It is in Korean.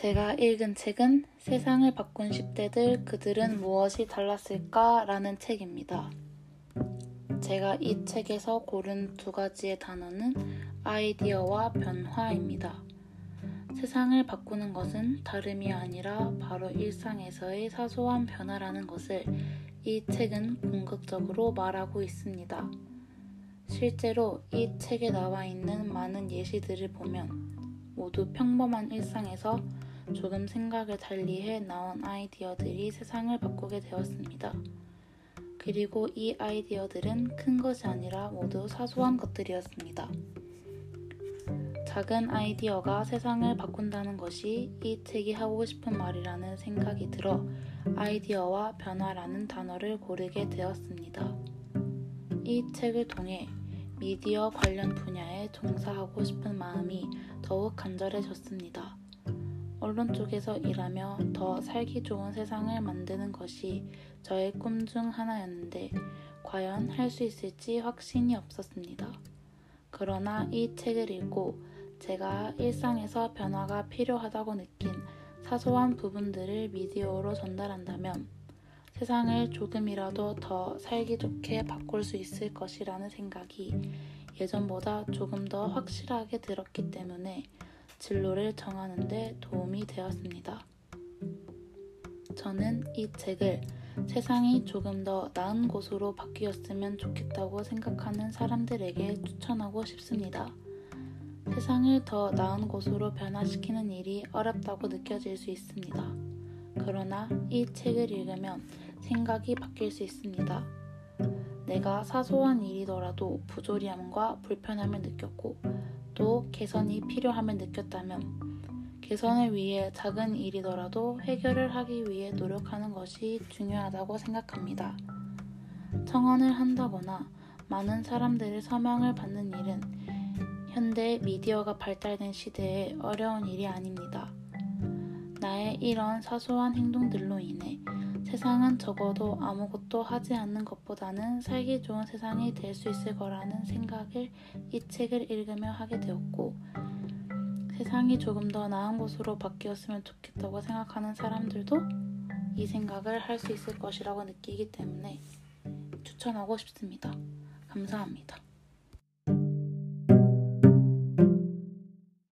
제가 읽은 책은 세상을 바꾼 10대들 그들은 무엇이 달랐을까? 라는 책입니다. 제가 이 책에서 고른 두 가지의 단어는 아이디어와 변화입니다. 세상을 바꾸는 것은 다름이 아니라 바로 일상에서의 사소한 변화라는 것을 이 책은 궁극적으로 말하고 있습니다. 실제로 이 책에 나와 있는 많은 예시들을 보면 모두 평범한 일상에서 조금 생각을 달리해 나온 아이디어들이 세상을 바꾸게 되었습니다. 그리고 이 아이디어들은 큰 것이 아니라 모두 사소한 것들이었습니다. 작은 아이디어가 세상을 바꾼다는 것이 이 책이 하고 싶은 말이라는 생각이 들어 아이디어와 변화라는 단어를 고르게 되었습니다. 이 책을 통해 미디어 관련 분야에 종사하고 싶은 마음이 더욱 간절해졌습니다. 언론 쪽에서 일하며 더 살기 좋은 세상을 만드는 것이 저의 꿈 중 하나였는데 과연 할 수 있을지 확신이 없었습니다. 그러나 이 책을 읽고 제가 일상에서 변화가 필요하다고 느낀 사소한 부분들을 미디어로 전달한다면 세상을 조금이라도 더 살기 좋게 바꿀 수 있을 것이라는 생각이 예전보다 조금 더 확실하게 들었기 때문에 진로를 정하는데 도움이 되었습니다. 저는 이 책을 세상이 조금 더 나은 곳으로 바뀌었으면 좋겠다고 생각하는 사람들에게 추천하고 싶습니다. 세상을 더 나은 곳으로 변화시키는 일이 어렵다고 느껴질 수 있습니다. 그러나 이 책을 읽으면 생각이 바뀔 수 있습니다. 내가 사소한 일이더라도 부조리함과 불편함을 느꼈고 또 개선이 필요함을 느꼈다면 개선을 위해 작은 일이더라도 해결을 하기 위해 노력하는 것이 중요하다고 생각합니다. 청원을 한다거나 많은 사람들의 서명을 받는 일은 현대 미디어가 발달된 시대에 어려운 일이 아닙니다. 나의 이런 사소한 행동들로 인해 세상은 적어도 아무것도 하지 않는 것보다는 살기 좋은 세상이 될 수 있을 거라는 생각을 이 책을 읽으며 하게 되었고, 세상이 조금 더 나은 곳으로 바뀌었으면 좋겠다고 생각하는 사람들도 이 생각을 할 수 있을 것이라고 느끼기 때문에 추천하고 싶습니다. 감사합니다.